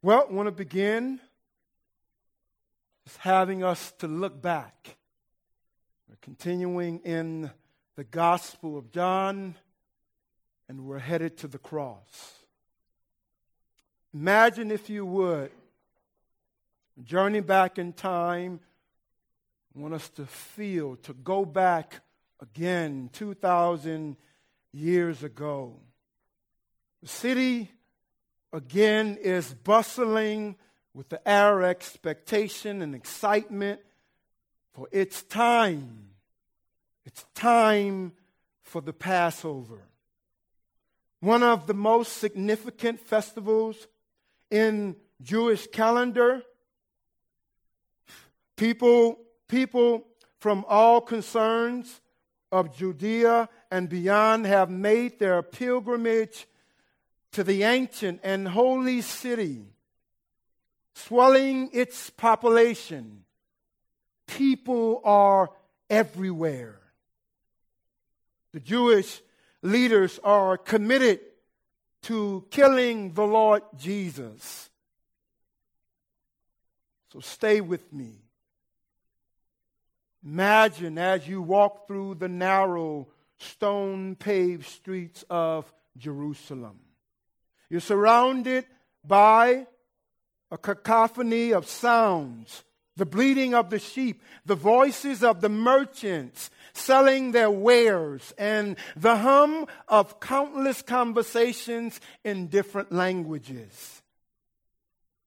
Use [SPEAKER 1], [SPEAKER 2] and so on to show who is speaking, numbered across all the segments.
[SPEAKER 1] Well, I want to begin just having us to look back. We're continuing in the Gospel of John, and we're headed to the cross. Imagine, if you would, journey back in time. I want us to feel, to go back again 2,000 years ago. The city again is bustling with the air expectation and excitement for its time. It's time for the Passover. One of the most significant festivals in Jewish calendar. People, people from all concerns of Judea and beyond have made their pilgrimage to the ancient and holy city, swelling its population. People are everywhere. The Jewish leaders are committed to killing the Lord Jesus. So stay with me. Imagine as you walk through the narrow, stone paved streets of Jerusalem. You're surrounded by a cacophony of sounds the bleating of the sheep, the voices of the merchants selling their wares, and the hum of countless conversations in different languages.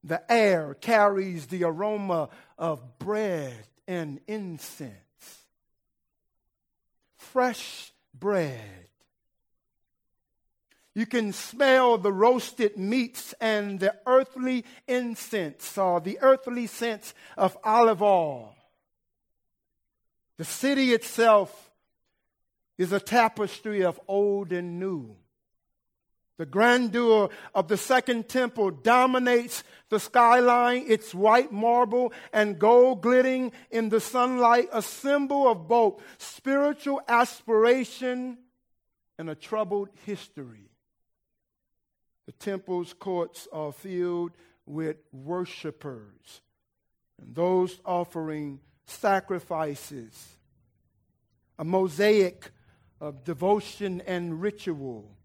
[SPEAKER 1] The air carries the aroma of bread and incense. Fresh bread you can smell the roasted meats and the earthly incense or the earthly scent of olive oil. The city itself is a tapestry of old and new. The grandeur of the second temple dominates the skyline, its white marble and gold glittering in the sunlight, a symbol of both spiritual aspiration and a troubled history. The temple's courts are filled with worshipers and those offering sacrifices, a mosaic of devotion and ritual.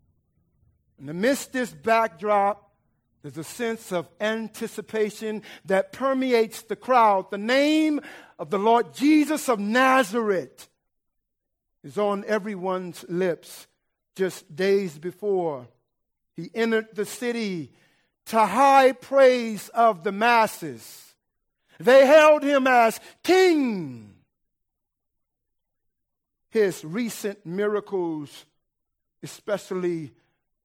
[SPEAKER 1] And amidst this backdrop, there's a sense of anticipation that permeates the crowd. The name of the Lord Jesus of Nazareth is on everyone's lips just days before he entered the city to high praise of the masses. They held him as king. His recent miracles, especially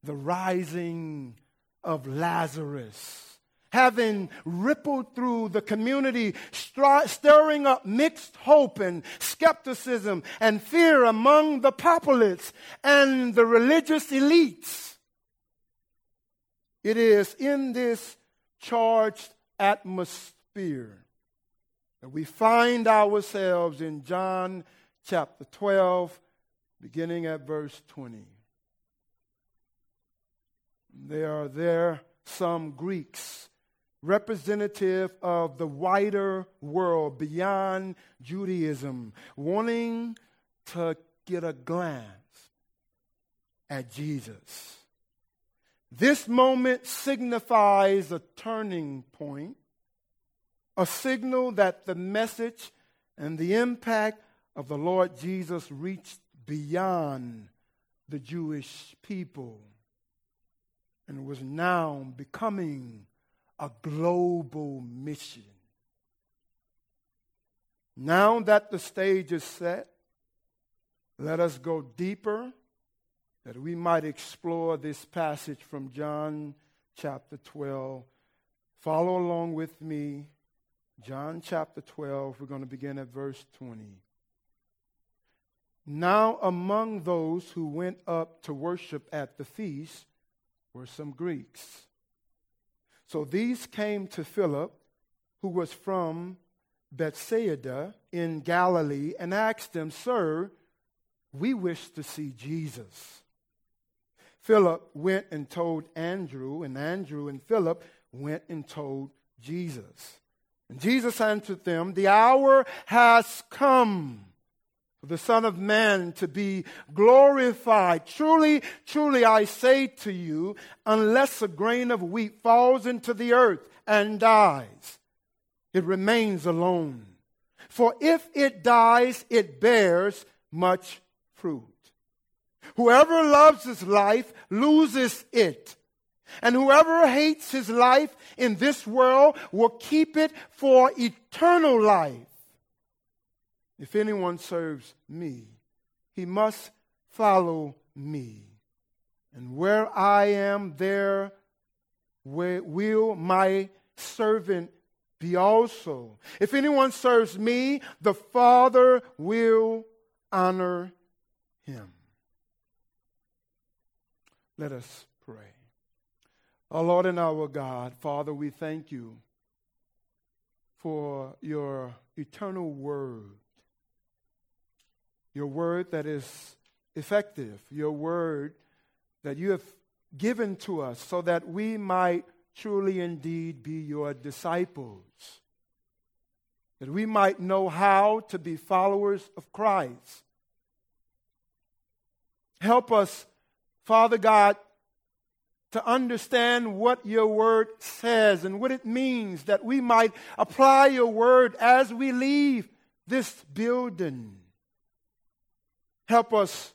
[SPEAKER 1] the rising of Lazarus, having rippled through the community, stirring up mixed hope and skepticism and fear among the populace and the religious elites. It is in this charged atmosphere that we find ourselves in John chapter 12, beginning at verse 20. There are there some Greeks, representative of the wider world beyond Judaism, wanting to get a glance at Jesus. This moment signifies a turning point, a signal that the message and the impact of the Lord Jesus reached beyond the Jewish people and was now becoming a global mission. Now that the stage is set, let us go deeper that we might explore this passage from John chapter 12. Follow along with me. John chapter 12, we're going to begin at verse 20. Now, among those who went up to worship at the feast were some Greeks. So these came to Philip, who was from Bethsaida in Galilee, and asked him, Sir, we wish to see Jesus. Philip went and told Andrew, and Andrew and Philip went and told Jesus. And Jesus answered them, The hour has come for the Son of Man to be glorified. Truly, truly, I say to you, unless a grain of wheat falls into the earth and dies, it remains alone. For if it dies, it bears much fruit. Whoever loves his life loses it. And whoever hates his life in this world will keep it for eternal life. If anyone serves me, he must follow me. And where I am, there will my servant be also. If anyone serves me, the Father will honor him. Let us pray. Our Lord and our God, Father, we thank you for your eternal word, your word that is effective, your word that you have given to us so that we might truly indeed be your disciples, that we might know how to be followers of Christ. Help us, Father God, to understand what your word says and what it means, that we might apply your word as we leave this building. Help us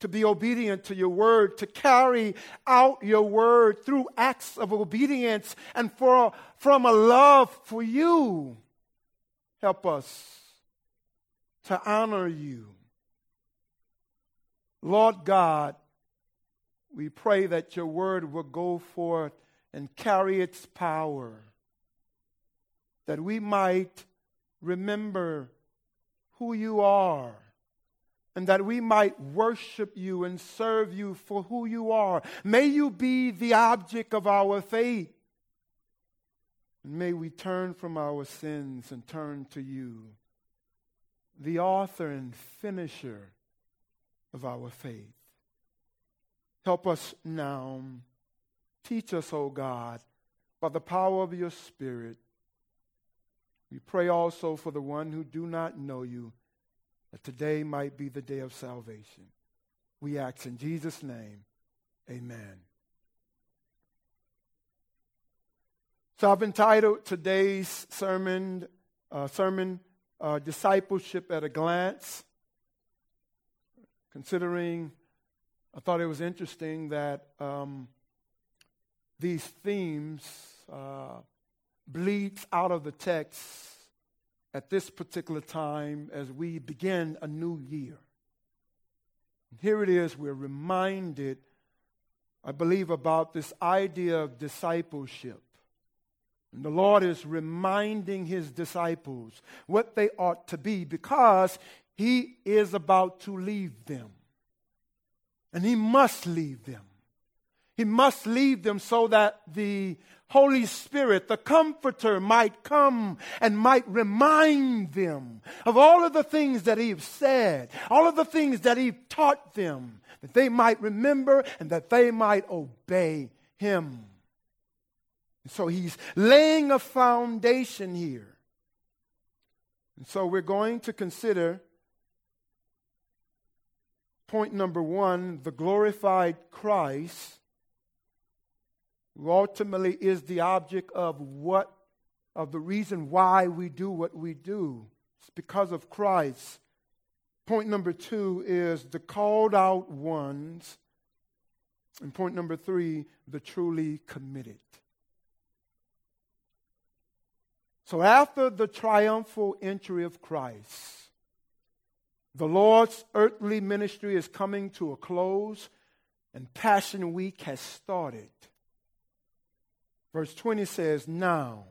[SPEAKER 1] to be obedient to your word, to carry out your word through acts of obedience and for, from a love for you. Help us to honor you. Lord God, we pray that your word will go forth and carry its power, that we might remember who you are, and that we might worship you and serve you for who you are. May you be the object of our faith. And may we turn from our sins and turn to you, the author and finisher of our faith. Help us now. Teach us, O oh God, by the power of your Spirit. We pray also for the one who do not know you, that today might be the day of salvation. We ask in Jesus' name, amen. So I've entitled today's sermon, uh, sermon uh, Discipleship at a Glance, considering I thought it was interesting that um, these themes uh, bleeds out of the text at this particular time as we begin a new year. Here it is, we're reminded, I believe, about this idea of discipleship. And the Lord is reminding his disciples what they ought to be because he is about to leave them. And he must leave them. He must leave them so that the Holy Spirit, the Comforter, might come and might remind them of all of the things that He said, all of the things that He taught them, that they might remember and that they might obey Him. And so He's laying a foundation here. And so we're going to consider point number one the glorified Christ, who ultimately is the object of what, of the reason why we do what we do. It's because of Christ. Point number two is the called out ones. And point number three, the truly committed. So after the triumphal entry of Christ, the Lord's earthly ministry is coming to a close, and Passion Week has started. Verse 20 says, Now,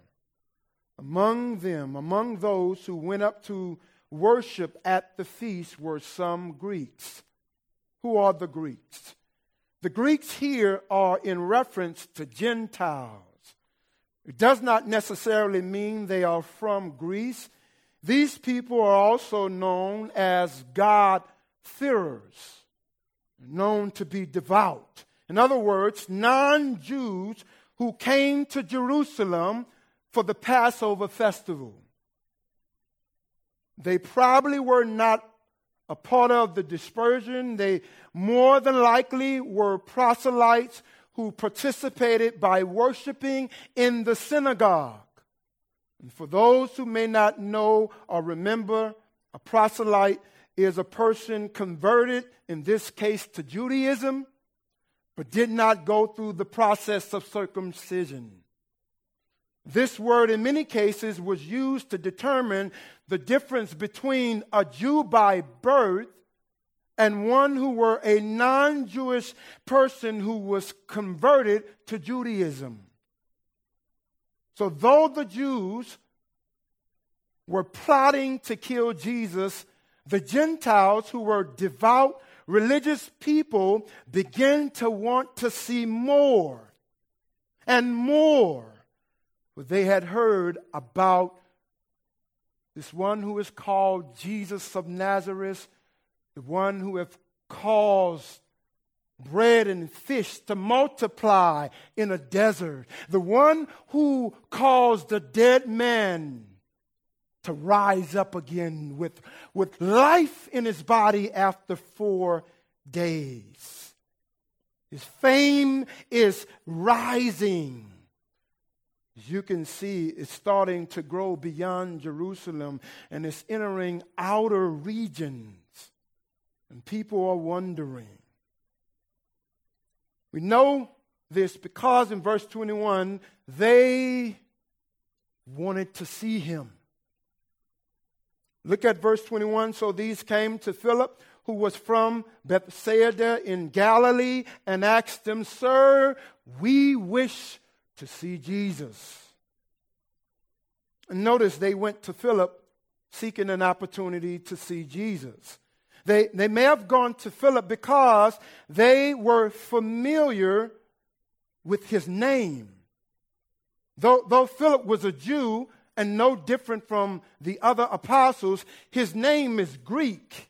[SPEAKER 1] among them, among those who went up to worship at the feast, were some Greeks. Who are the Greeks? The Greeks here are in reference to Gentiles. It does not necessarily mean they are from Greece. These people are also known as God-fearers, known to be devout. In other words, non Jews who came to Jerusalem for the Passover festival. They probably were not a part of the dispersion. They more than likely were proselytes who participated by worshiping in the synagogue. And for those who may not know or remember, a proselyte is a person converted, in this case to Judaism, but did not go through the process of circumcision. This word, in many cases, was used to determine the difference between a Jew by birth and one who were a non Jewish person who was converted to Judaism. So, though the Jews were plotting to kill Jesus, the Gentiles, who were devout religious people, began to want to see more and more. They had heard about this one who is called Jesus of Nazareth, the one who have caused bread and fish to multiply in a desert, the one who caused the dead man to rise up again with, with life in his body after four days. His fame is rising. As you can see, it's starting to grow beyond Jerusalem and it's entering outer regions. And people are wondering. We know this because in verse 21, they wanted to see him. Look at verse 21. So these came to Philip, who was from Bethsaida in Galilee, and asked him, Sir, we wish to see Jesus. And notice they went to Philip seeking an opportunity to see Jesus. They, they may have gone to Philip because they were familiar with his name. Though, though Philip was a Jew, and no different from the other apostles. His name is Greek,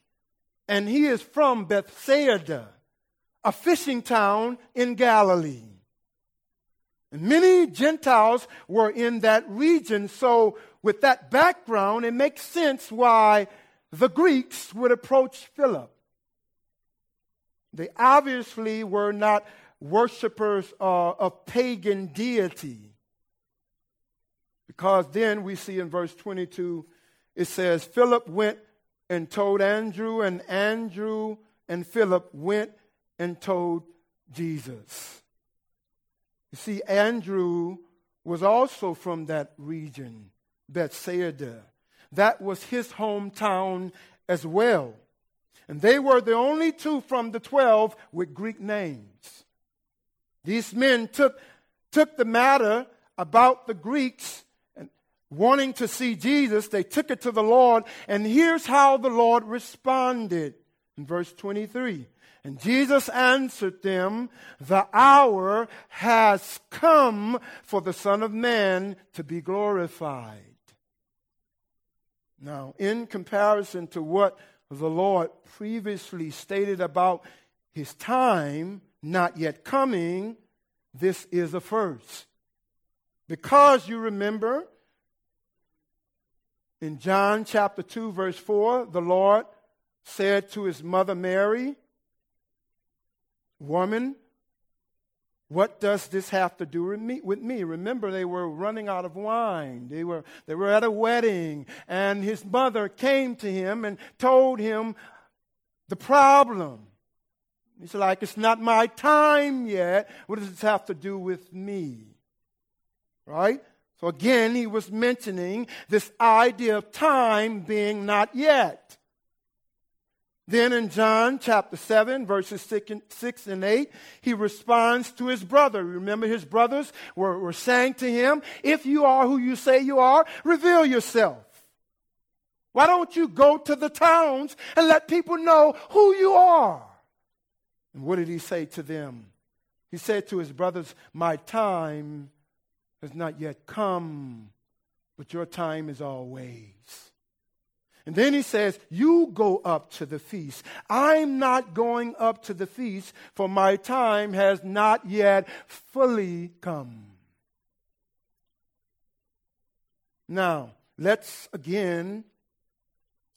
[SPEAKER 1] and he is from Bethsaida, a fishing town in Galilee. Many Gentiles were in that region, so with that background, it makes sense why the Greeks would approach Philip. They obviously were not worshippers uh, of pagan deity. Because then we see in verse 22, it says, Philip went and told Andrew, and Andrew and Philip went and told Jesus. You see, Andrew was also from that region, Bethsaida. That was his hometown as well. And they were the only two from the 12 with Greek names. These men took, took the matter about the Greeks and wanting to see Jesus, they took it to the Lord, and here's how the Lord responded in verse 23. And Jesus answered them, The hour has come for the Son of Man to be glorified. Now, in comparison to what the Lord previously stated about his time not yet coming, this is a first. Because you remember, in John chapter 2, verse 4, the Lord said to his mother Mary, Woman, what does this have to do with me. Remember, they were running out of wine. They were, they were at a wedding, and his mother came to him and told him the problem. He's like, It's not my time yet. What does this have to do with me? Right? So again, he was mentioning this idea of time being not yet. Then in John chapter 7, verses 6 and 8, he responds to his brother. Remember, his brothers were, were saying to him, If you are who you say you are, reveal yourself. Why don't you go to the towns and let people know who you are? And what did he say to them? He said to his brothers, My time has not yet come, but your time is always. And then he says, You go up to the feast. I'm not going up to the feast, for my time has not yet fully come. Now, let's again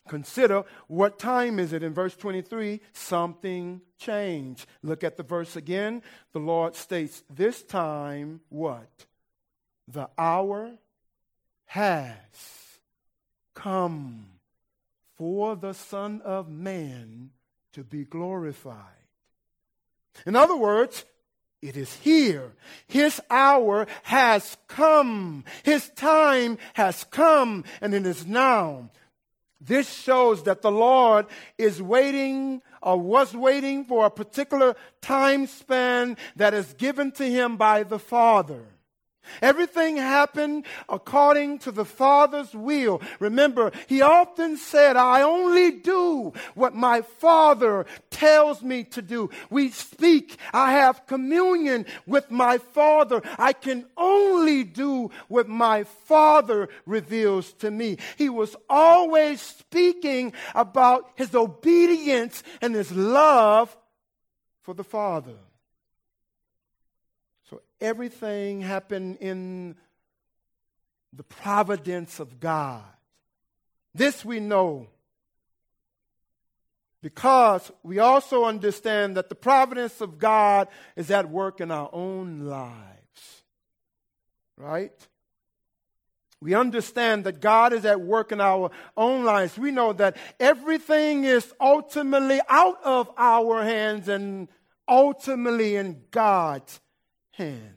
[SPEAKER 1] consider what time is it. In verse 23 something changed. Look at the verse again. The lord states this time what? The hour has come for the son of man to be glorified in other words it is here. His hour has come. His time has come, and it is now. This shows that the Lord is waiting or was waiting for a particular time span that is given to him by the Father. Everything happened according to the Father's will. Remember, he often said, I only do what my Father tells me to do. We speak, I have communion with my Father. I can only do what my Father reveals to me. He was always speaking about his obedience and his love for the Father everything happened in the providence of God. This we know because we also understand that the providence of God is at work in our own lives. Right? We understand that God is at work in our own lives. We know that everything is ultimately out of our hands and ultimately in God's hands.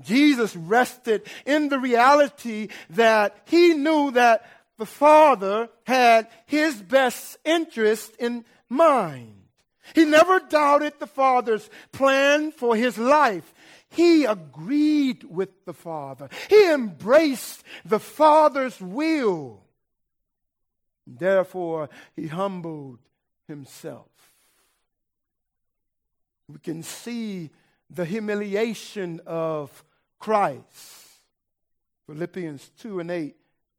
[SPEAKER 1] Jesus rested in the reality that he knew that the Father had his best interest in mind. He never doubted the Father's plan for his life. He agreed with the Father. He embraced the Father's will. Therefore, he humbled himself we can see the humiliation of Christ. Philippians 2 and 8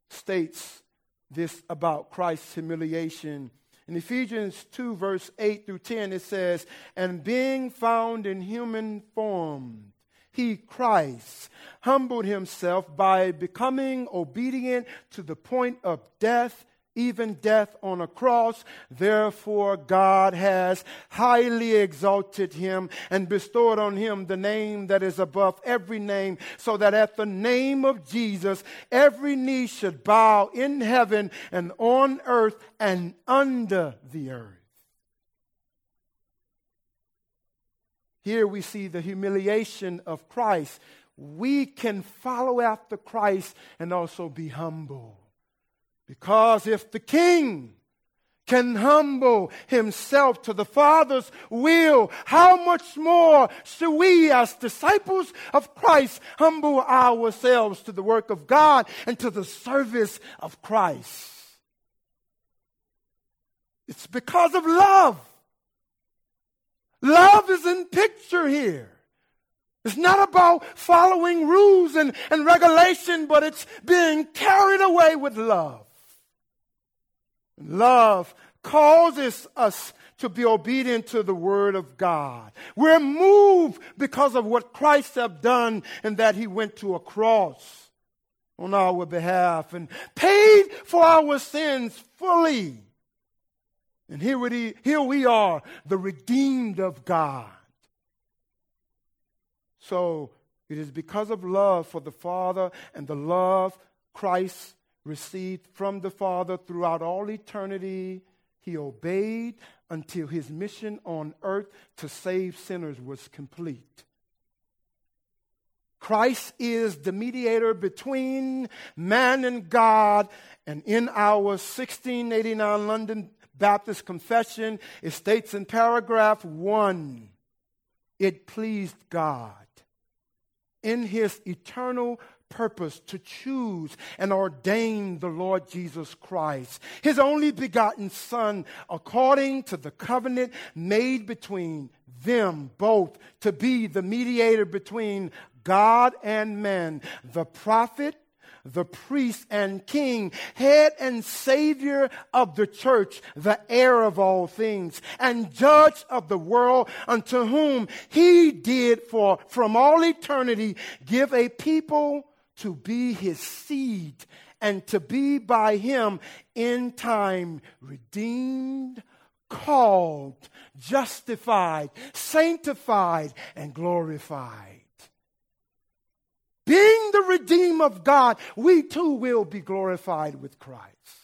[SPEAKER 1] states this about Christ's humiliation. In Ephesians 2, verse 8 through 10, it says, And being found in human form, he, Christ, humbled himself by becoming obedient to the point of death, even death on a cross. Therefore, God has highly exalted him and bestowed on him the name that is above every name, so that at the name of Jesus, every knee should bow in heaven and on earth and under the earth. Here we see the humiliation of Christ. We can follow after Christ and also be humble. Because if the king can humble himself to the Father's will, how much more should we, as disciples of Christ, humble ourselves to the work of God and to the service of Christ? It's because of love. Love is in picture here. It's not about following rules and, and regulation, but it's being carried away with love. Love causes us to be obedient to the word of God. We're moved because of what Christ have done and that he went to a cross on our behalf and paid for our sins fully. And here we, here we are, the redeemed of God. So it is because of love for the Father and the love Christ received from the Father throughout all eternity. He obeyed until his mission on earth to save sinners was complete. Christ is the mediator between man and God. And in our 1689 London Baptist Confession, it states in paragraph one it pleased God in his eternal purpose to choose and ordain the Lord Jesus Christ, his only begotten Son, according to the covenant made between them both, to be the mediator between God and man, the prophet the priest and king, head and savior of the church, the heir of all things, and judge of the world, unto whom he did for from all eternity give a people to be his seed and to be by him in time redeemed, called, justified, sanctified, and glorified. Being the redeemed of God, we too will be glorified with Christ.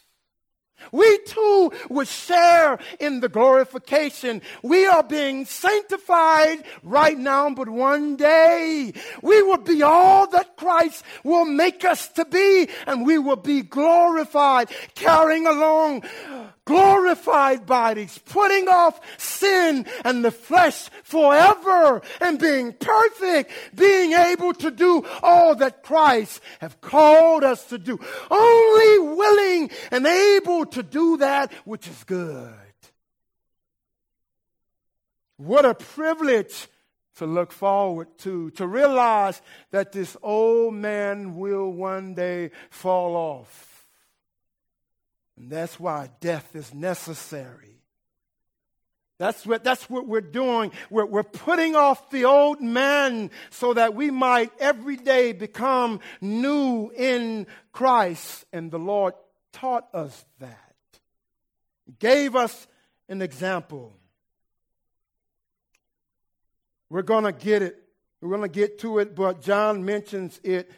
[SPEAKER 1] We too will share in the glorification. We are being sanctified right now, but one day we will be all that Christ will make us to be, and we will be glorified, carrying along glorified bodies, putting off sin and the flesh forever and being perfect, being able to do all that Christ have called us to do. Only willing and able to do that which is good. What a privilege to look forward to, to realize that this old man will one day fall off and that's why death is necessary. That's what, that's what we're doing. We're, we're putting off the old man so that we might every day become new in Christ. And the Lord taught us that. He gave us an example. We're going to get it. We're going to get to it, but John mentions it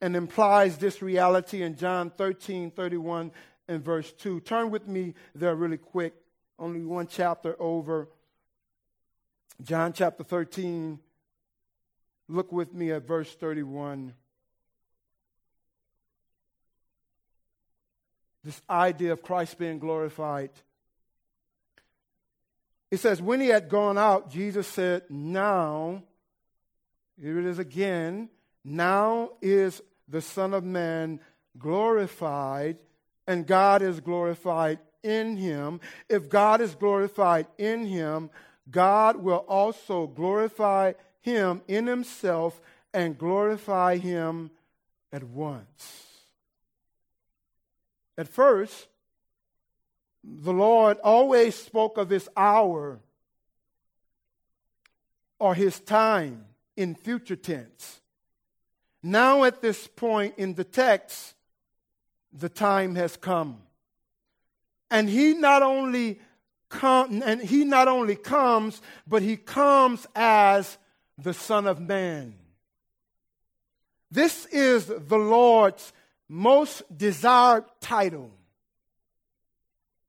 [SPEAKER 1] and implies this reality in John 13 31 and verse 2. Turn with me there really quick, only one chapter over. John chapter 13. Look with me at verse 31. This idea of Christ being glorified. It says, When he had gone out, Jesus said, Now, here it is again, now is the Son of Man glorified and God is glorified in him. If God is glorified in him, God will also glorify him in himself and glorify him at once. At first, the Lord always spoke of his hour or his time in future tense. Now, at this point in the text, the time has come. And he not only come, and he not only comes, but he comes as the Son of Man. This is the Lord's most desired title.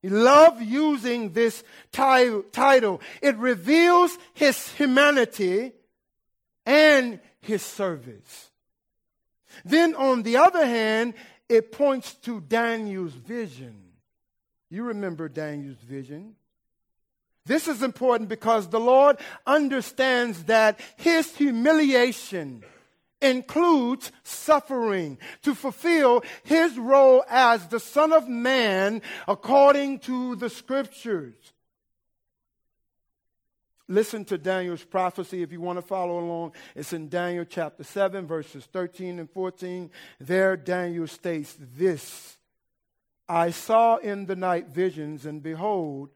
[SPEAKER 1] He loved using this title. It reveals his humanity and his service. Then, on the other hand, it points to Daniel's vision. You remember Daniel's vision. This is important because the Lord understands that his humiliation includes suffering to fulfill his role as the Son of Man according to the scriptures. Listen to Daniel's prophecy if you want to follow along. It's in Daniel chapter 7, verses 13 and 14. There, Daniel states this I saw in the night visions, and behold,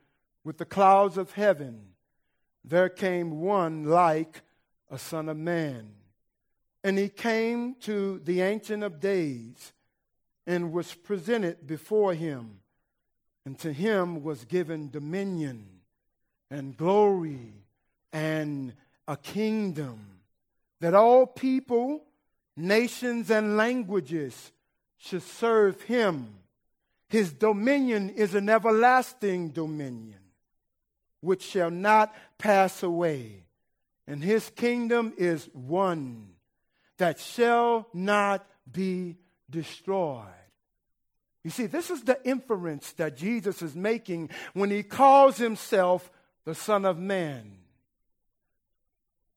[SPEAKER 1] with the clouds of heaven, there came one like a son of man. And he came to the Ancient of Days and was presented before him. And to him was given dominion and glory and a kingdom that all people, nations, and languages should serve him. His dominion is an everlasting dominion which shall not pass away, and his kingdom is one that shall not be destroyed. You see, this is the inference that Jesus is making when he calls himself the Son of Man.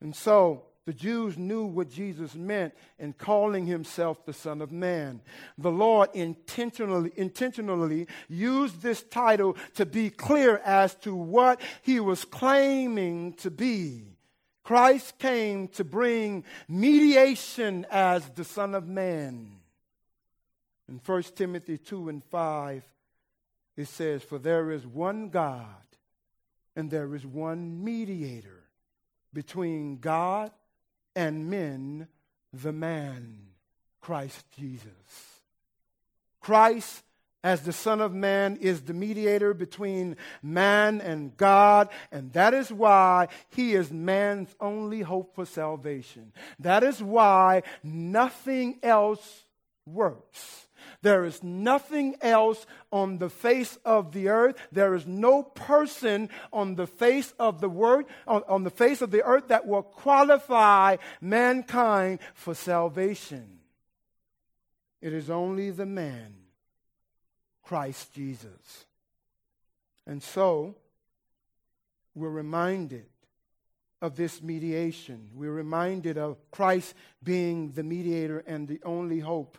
[SPEAKER 1] And so the Jews knew what Jesus meant in calling himself the Son of Man. The Lord intentionally, intentionally used this title to be clear as to what he was claiming to be. Christ came to bring mediation as the Son of Man. In 1 Timothy 2 and 5, it says, For there is one God and there is one mediator between God and men, the man, Christ Jesus. Christ, as the Son of Man, is the mediator between man and God, and that is why he is man's only hope for salvation. That is why nothing else works. There is nothing else on the face of the earth. There is no person on the face of the word, on, on the face of the earth that will qualify mankind for salvation. It is only the man, Christ Jesus. And so, we're reminded of this mediation. We're reminded of Christ being the mediator and the only hope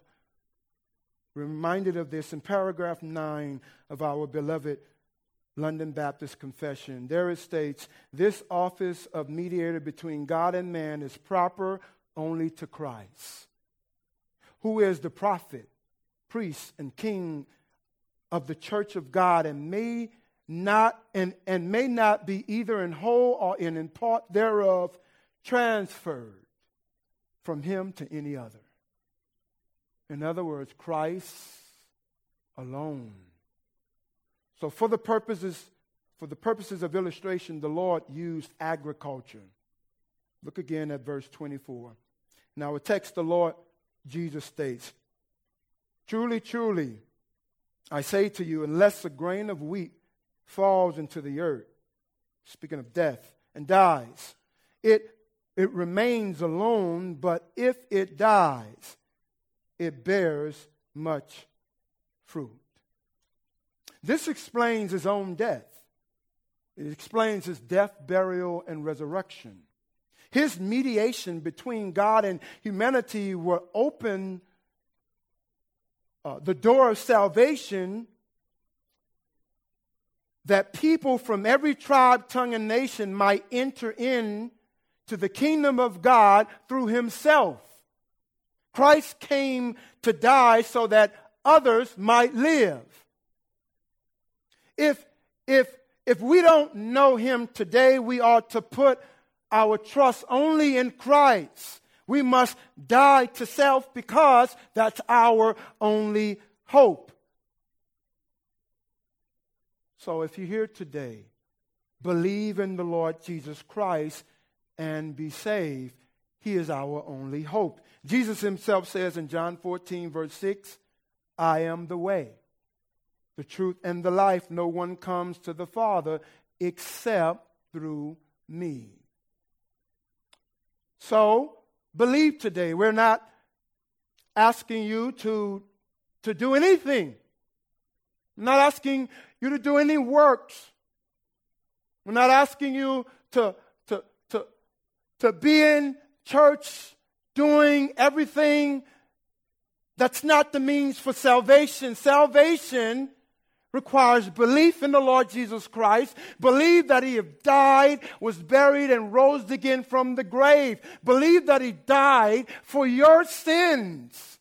[SPEAKER 1] reminded of this in paragraph 9 of our beloved London Baptist Confession. There it states this office of mediator between God and man is proper only to Christ, who is the prophet, priest, and king of the church of God and may not and, and may not be either in whole or in part thereof transferred from him to any other. In other words, Christ alone. So for the purposes for the purposes of illustration, the Lord used agriculture. Look again at verse 24. Now, a text the Lord Jesus states Truly, truly, I say to you, unless a grain of wheat falls into the earth, speaking of death, and dies, it, it remains alone, but if it dies, it bears much fruit. This explains his own death. It explains his death, burial, and resurrection. His mediation between God and humanity will open uh, the door of salvation that people from every tribe, tongue, and nation might enter in to the kingdom of God through himself. Christ came to die so that others might live. If, if, if we don't know him today, we ought to put our trust only in Christ. We must die to self because that's our only hope. So if you're here today, believe in the Lord Jesus Christ and be saved. He is our only hope. Jesus himself says in John 14, verse 6, I am the way, the truth, and the life. No one comes to the Father except through me. So, believe today. We're not asking you to, to do anything. Not asking you to do any works. We're not asking you to, to, to, to be in church doing everything that's not the means for salvation. Salvation requires belief in the Lord Jesus Christ, believe that he died, was buried, and rose again from the grave. Believe that he died for your sins.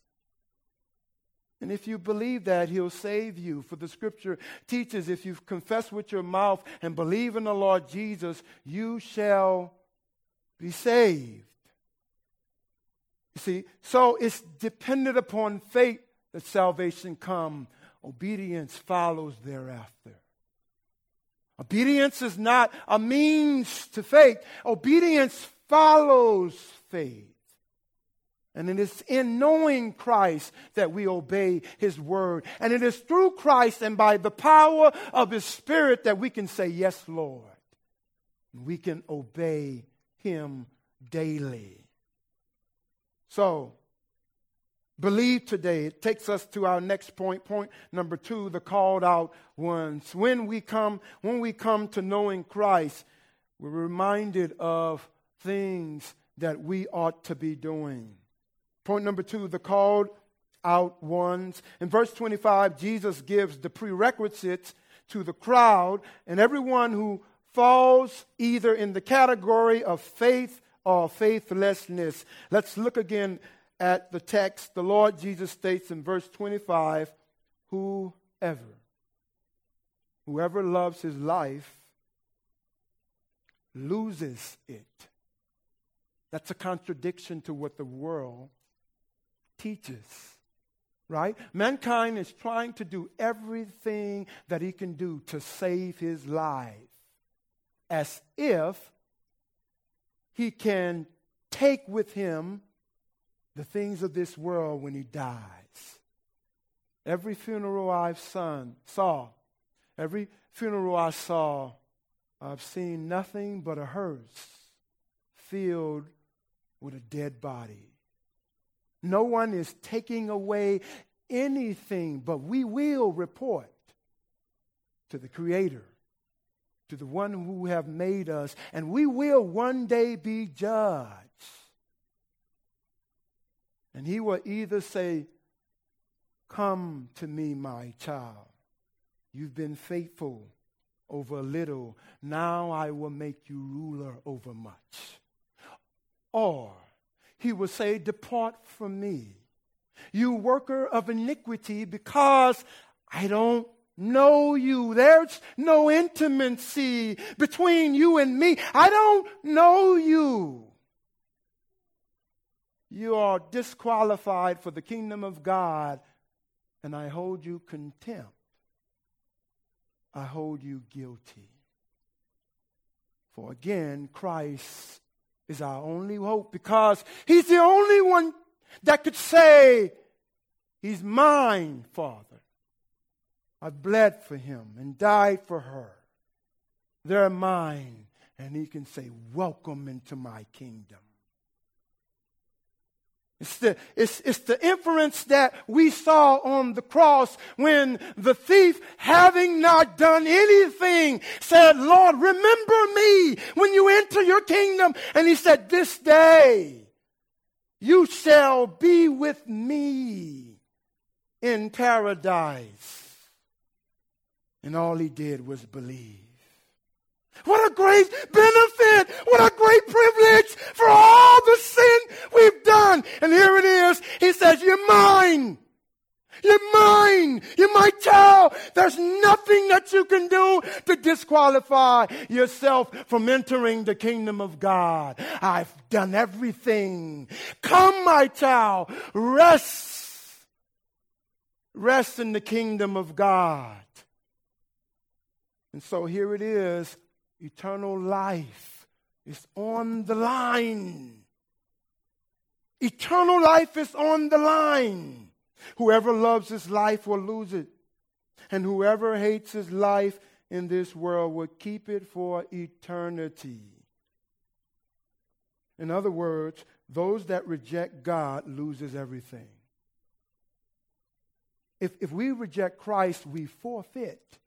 [SPEAKER 1] And if you believe that, he'll save you. For the scripture teaches if you confess with your mouth and believe in the Lord Jesus, you shall be saved. You see, so it's dependent upon faith that salvation come. Obedience follows thereafter. Obedience is not a means to faith. Obedience follows faith. And it is in knowing Christ that we obey His word. And it is through Christ and by the power of His Spirit that we can say, Yes, Lord. We can obey Him daily. So, believe today. It takes us to our next point. Point number two, the called out ones. When we come, when we come to knowing Christ, we're reminded of things that we ought to be doing. Point number two, the called out ones. In verse 25, Jesus gives the prerequisites to the crowd and everyone who falls either in the category of faith or faithlessness. Let's look again at the text. The Lord Jesus states in verse 25 Whoever, whoever loves his life loses it. That's a contradiction to what the world teaches, right? Mankind is trying to do everything that he can do to save his life as if he can take with him the things of this world when he dies. Every funeral I've son, saw, every funeral I saw, I've seen nothing but a hearse filled with a dead body. No one is taking away anything, but we will report to the Creator, to the one who have made us, and we will one day be judged. And he will either say, Come to me, my child. You've been faithful over a little. Now I will make you ruler over much. Or he will say, Depart from me, you worker of iniquity, because I don't know you. There's no intimacy between you and me. I don't know you. You are disqualified for the kingdom of God, and I hold you contempt. I hold you guilty. For again, Christ is our only hope because He's the only one that could say, He's mine, Father. I bled for Him and died for her. They're mine. And He can say, Welcome into my kingdom. It's the, it's, it's the inference that we saw on the cross when the thief, having not done anything, said, Lord, remember me when you enter your kingdom. And he said, This day you shall be with me in paradise. And all he did was believe. What a great benefit. What a great privilege for all the sin we've done. And here it is. He says, You're mine. You're mine. You're my child. There's nothing that you can do to disqualify yourself from entering the kingdom of God. I've done everything. Come, my child. Rest. Rest in the kingdom of God. And so here it is eternal life is on the line. Eternal life is on the line. Whoever loves his life will lose it. And whoever hates his life in this world will keep it for eternity. In other words, those that reject God loses everything. If, if we reject Christ, we forfeit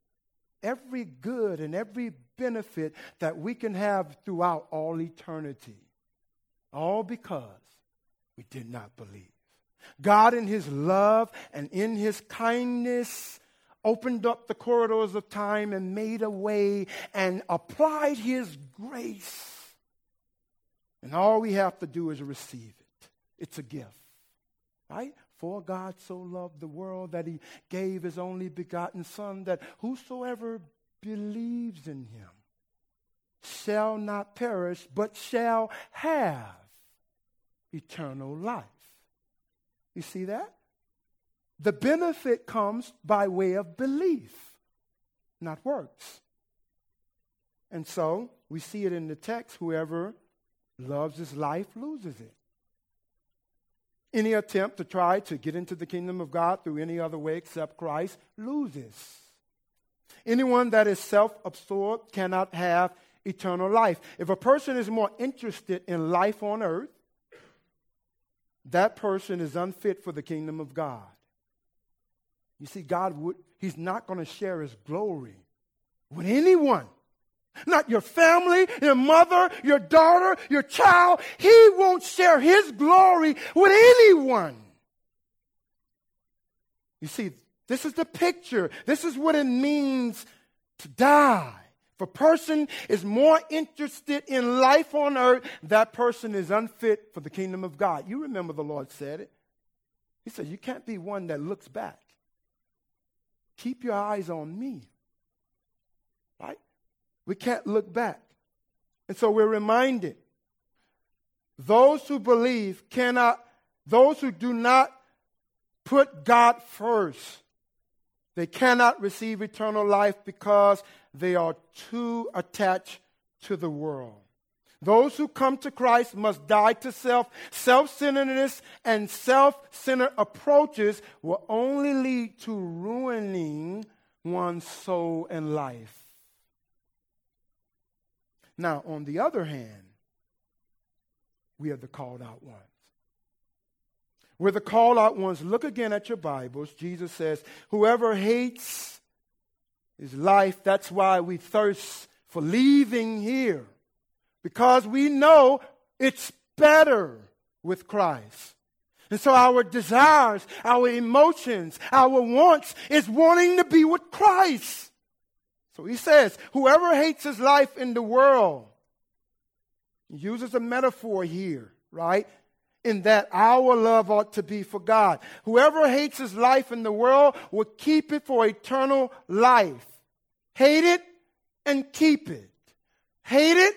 [SPEAKER 1] every good and every benefit that we can have throughout all eternity. All because we did not believe. God, in His love and in His kindness, opened up the corridors of time and made a way and applied His grace. And all we have to do is receive it. It's a gift, right? For God so loved the world that he gave his only begotten Son, that whosoever believes in him shall not perish, but shall have eternal life. You see that? The benefit comes by way of belief, not works. And so we see it in the text whoever loves his life loses it. Any attempt to try to get into the kingdom of God through any other way except Christ loses. Anyone that is self absorbed cannot have eternal life. If a person is more interested in life on earth, that person is unfit for the kingdom of God. You see, God would, He's not going to share His glory with anyone not your family, your mother, your daughter, your child. He won't share his glory with anyone. You see, this is the picture. This is what it means to die. If a person is more interested in life on earth, that person is unfit for the kingdom of God. You remember the Lord said it. He said, You can't be one that looks back. Keep your eyes on me. Right? We can't look back. And so we're reminded those who believe cannot, those who do not put God first, they cannot receive eternal life because they are too attached to the world. Those who come to Christ must die to self. Self centeredness and self centered approaches will only lead to ruining one's soul and life. Now, on the other hand, we are the called out ones. We're the called out ones. Look again at your Bibles. Jesus says, Whoever hates his life, that's why we thirst for leaving here. Because we know it's better with Christ. And so our desires, our emotions, our wants is wanting to be with Christ. So he says, whoever hates his life in the world, he uses a metaphor here, right? In that our love ought to be for God. Whoever hates his life in the world will keep it for eternal life. Hate it and keep it. Hate it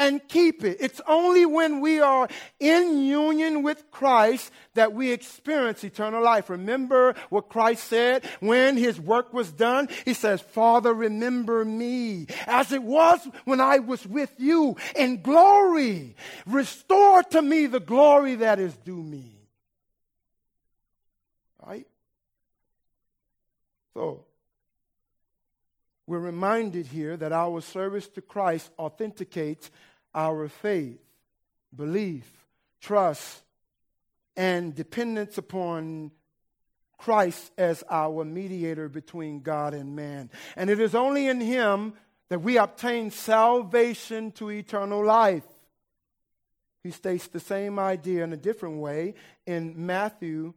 [SPEAKER 1] and keep it. It's only when we are in union with Christ that we experience eternal life. Remember what Christ said when his work was done? He says, Father, remember me as it was when I was with you in glory. Restore to me the glory that is due me. Right? So, we're reminded here that our service to Christ authenticates our faith, belief, trust, and dependence upon Christ as our mediator between God and man. And it is only in Him that we obtain salvation to eternal life. He states the same idea in a different way in Matthew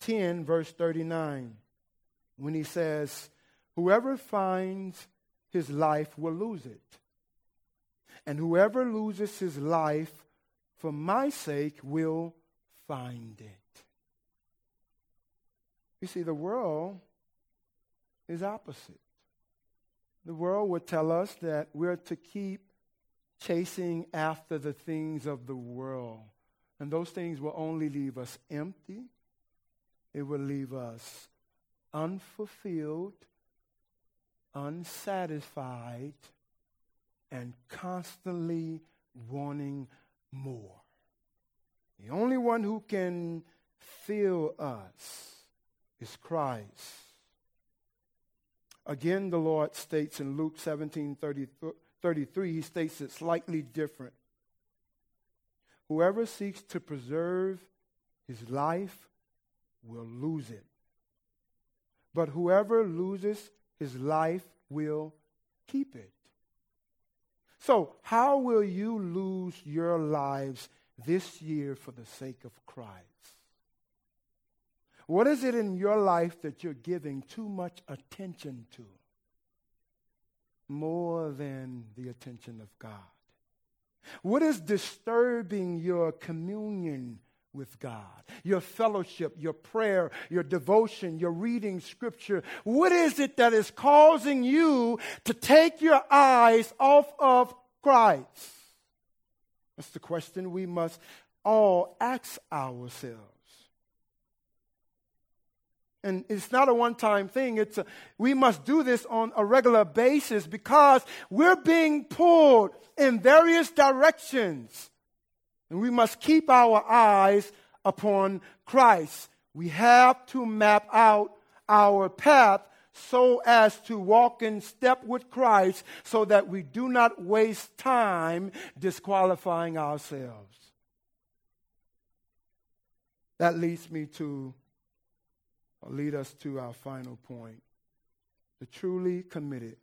[SPEAKER 1] 10, verse 39, when he says, Whoever finds his life will lose it and whoever loses his life for my sake will find it. You see, the world is opposite. The world would tell us that we're to keep chasing after the things of the world. And those things will only leave us empty. It will leave us unfulfilled, unsatisfied, and constantly wanting more. The only one who can fill us is Christ. Again, the Lord states in Luke 17 30, 33, he states it slightly different. Whoever seeks to preserve his life will lose it. But whoever loses his life will keep it. So, how will you lose your lives this year for the sake of Christ? What is it in your life that you're giving too much attention to? More than the attention of God. What is disturbing your communion with God? Your fellowship, your prayer, your devotion, your reading scripture. What is it that is causing you to take your eyes off of Christ? That's the question we must all ask ourselves. And it's not a one time thing. It's a, we must do this on a regular basis because we're being pulled in various directions. And we must keep our eyes upon Christ. We have to map out our path so as to walk in step with Christ so that we do not waste time disqualifying ourselves. That leads me to, or lead us to our final point. The truly committed.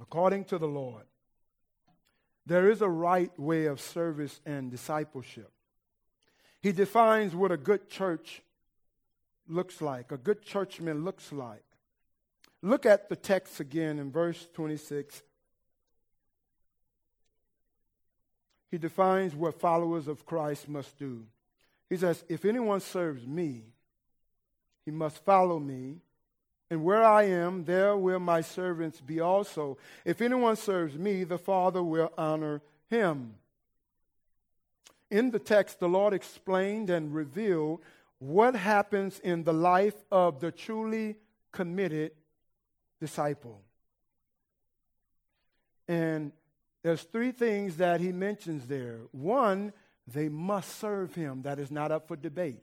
[SPEAKER 1] According to the Lord, there is a right way of service and discipleship. He defines what a good church looks like, a good churchman looks like. Look at the text again in verse 26. He defines what followers of Christ must do. He says, If anyone serves me, he must follow me, and where I am, there will my servants be also. If anyone serves me, the Father will honor him. in the text, the Lord explained and revealed what happens in the life of the truly committed disciple. And there's three things that he mentions there. One, they must serve him. That is not up for debate.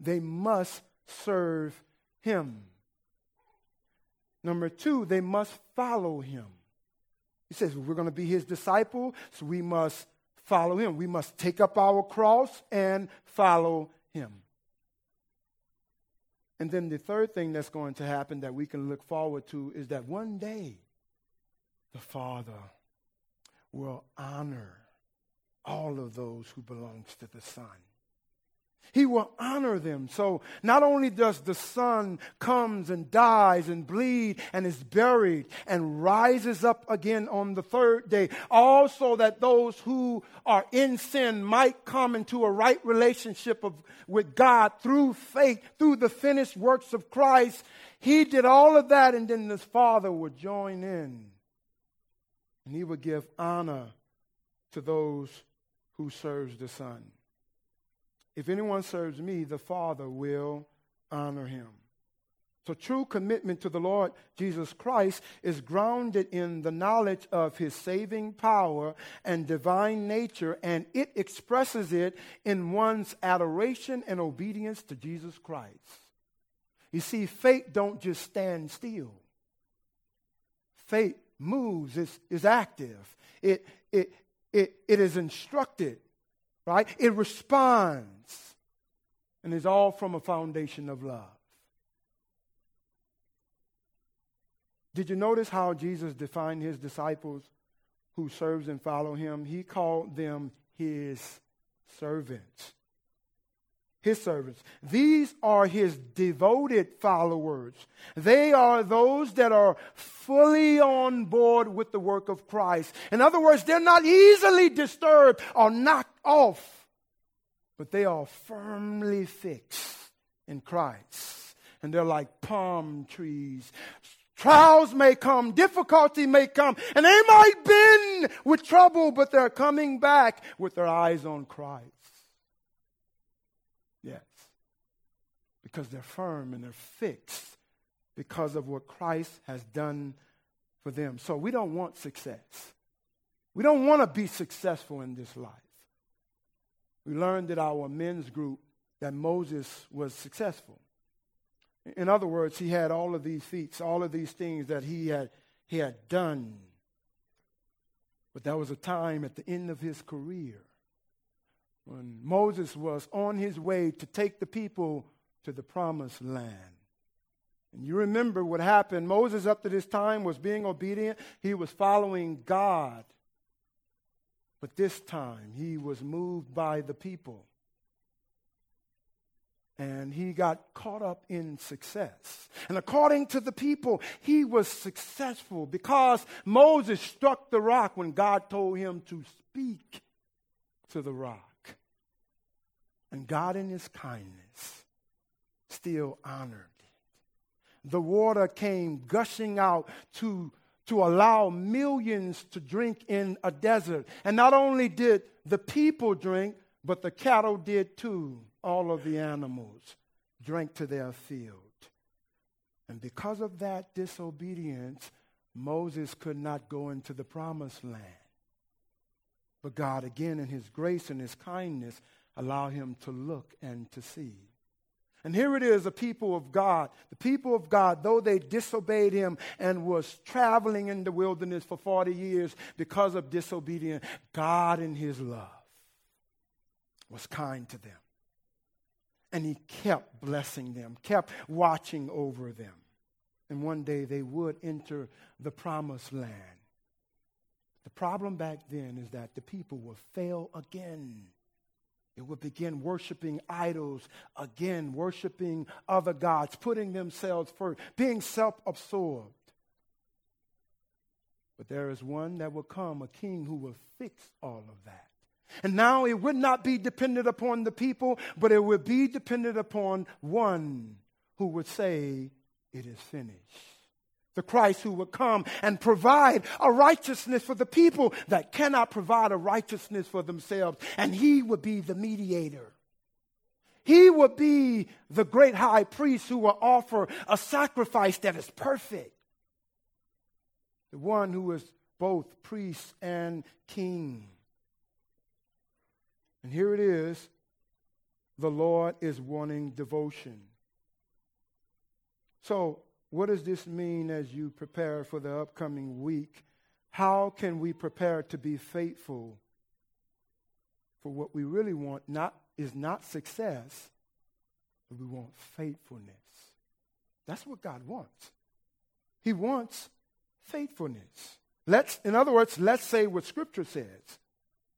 [SPEAKER 1] They must serve him. Number two, they must follow him. He says, We're going to be his disciple, so we must follow him. We must take up our cross and follow him. And then the third thing that's going to happen that we can look forward to is that one day the Father will honor all of those who belongs to the Son. He will honor them. So not only does the Son comes and dies and bleed and is buried and rises up again on the third day, also that those who are in sin might come into a right relationship of, with God through faith, through the finished works of Christ. He did all of that and then his Father would join in and he would give honor to those who serves the Son. If anyone serves me, the Father will honor him. So, true commitment to the Lord Jesus Christ is grounded in the knowledge of his saving power and divine nature, and it expresses it in one's adoration and obedience to Jesus Christ. You see, faith don't just stand still. Faith moves, is, is active, it, it, it, it is instructed, right? It responds and is all from a foundation of love. Did you notice how Jesus defined his disciples who serves and follow him? He called them his servants. His servants. These are his devoted followers. They are those that are fully on board with the work of Christ. In other words, they're not easily disturbed or knocked off but they are firmly fixed in Christ. And they're like palm trees. Trials may come, difficulty may come, and they might bend with trouble, but they're coming back with their eyes on Christ. Yes. Because they're firm and they're fixed because of what Christ has done for them. So we don't want success. We don't want to be successful in this life we learned that our men's group that Moses was successful. In other words, he had all of these feats, all of these things that he had, he had done. But there was a time at the end of his career when Moses was on his way to take the people to the promised land. And you remember what happened. Moses, up to this time, was being obedient, he was following God. But this time he was moved by the people. And he got caught up in success. And according to the people, he was successful because Moses struck the rock when God told him to speak to the rock. And God, in his kindness, still honored it. The water came gushing out to to allow millions to drink in a desert. And not only did the people drink, but the cattle did too. All of the animals drank to their field. And because of that disobedience, Moses could not go into the promised land. But God, again, in his grace and his kindness, allowed him to look and to see. And here it is, a people of God. The people of God, though they disobeyed him and was traveling in the wilderness for 40 years because of disobedience, God in his love was kind to them. And he kept blessing them, kept watching over them. And one day they would enter the promised land. The problem back then is that the people would fail again. It would begin worshiping idols again, worshiping other gods, putting themselves first, being self absorbed. But there is one that will come, a king who will fix all of that. And now it would not be dependent upon the people, but it would be dependent upon one who would say, It is finished. The Christ who would come and provide a righteousness for the people that cannot provide a righteousness for themselves. And he would be the mediator. He would be the great high priest who will offer a sacrifice that is perfect. The one who is both priest and king. And here it is the Lord is wanting devotion. So, what does this mean as you prepare for the upcoming week? How can we prepare to be faithful for what we really want not is not success, but we want faithfulness. That's what God wants. He wants faithfulness. Let's in other words, let's say what scripture says,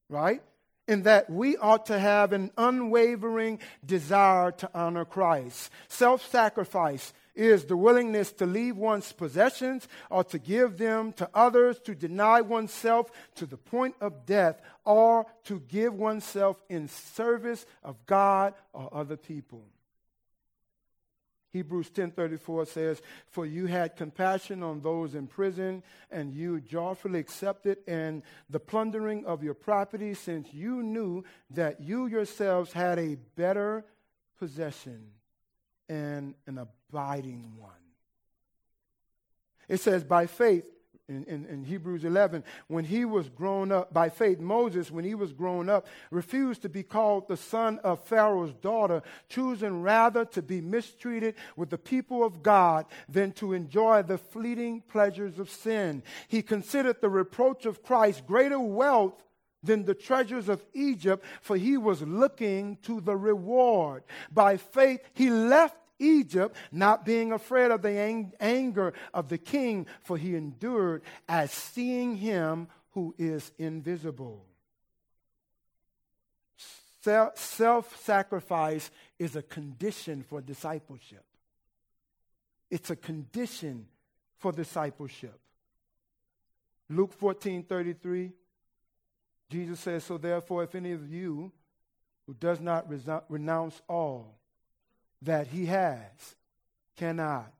[SPEAKER 1] right? in that we ought to have an unwavering desire to honor Christ. Self sacrifice is the willingness to leave one's possessions or to give them to others, to deny oneself to the point of death, or to give oneself in service of God or other people. Hebrews 10:34 says, "For you had compassion on those in prison, and you joyfully accepted and the plundering of your property, since you knew that you yourselves had a better possession and an abiding one." It says, "By faith in, in, in, Hebrews 11, when he was grown up by faith, Moses, when he was grown up, refused to be called the son of Pharaoh's daughter, choosing rather to be mistreated with the people of God than to enjoy the fleeting pleasures of sin. He considered the reproach of Christ greater wealth than the treasures of Egypt, for he was looking to the reward. By faith, he left Egypt, not being afraid of the ang- anger of the king, for he endured as seeing him who is invisible. Self sacrifice is a condition for discipleship. It's a condition for discipleship. Luke 14 33, Jesus says, So therefore, if any of you who does not renounce all that he has cannot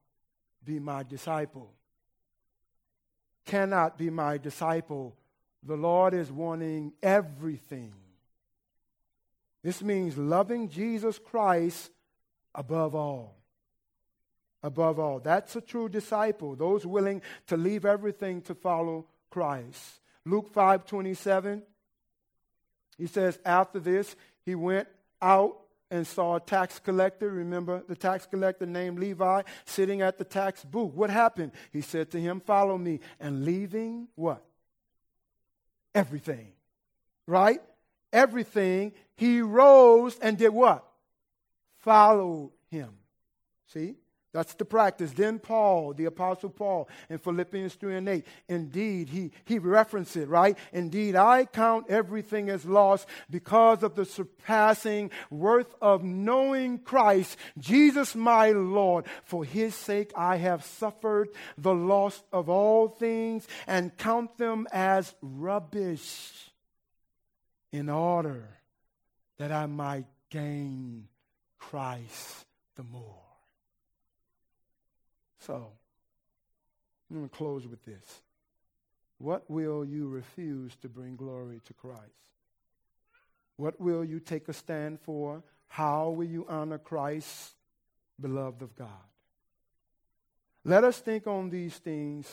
[SPEAKER 1] be my disciple. Cannot be my disciple. The Lord is wanting everything. This means loving Jesus Christ above all. Above all. That's a true disciple, those willing to leave everything to follow Christ. Luke 5 27, he says, After this, he went out and saw a tax collector. Remember the tax collector named Levi sitting at the tax booth. What happened? He said to him, Follow me. And leaving what? Everything. Right? Everything. He rose and did what? Followed him. See? That's the practice. Then Paul, the Apostle Paul, in Philippians 3 and 8, indeed, he, he referenced it, right? Indeed, I count everything as lost because of the surpassing worth of knowing Christ, Jesus my Lord. For his sake I have suffered the loss of all things and count them as rubbish in order that I might gain Christ the more. So, I'm going to close with this. What will you refuse to bring glory to Christ? What will you take a stand for? How will you honor Christ, beloved of God? Let us think on these things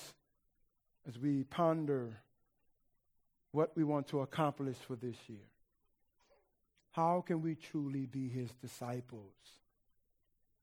[SPEAKER 1] as we ponder what we want to accomplish for this year. How can we truly be his disciples?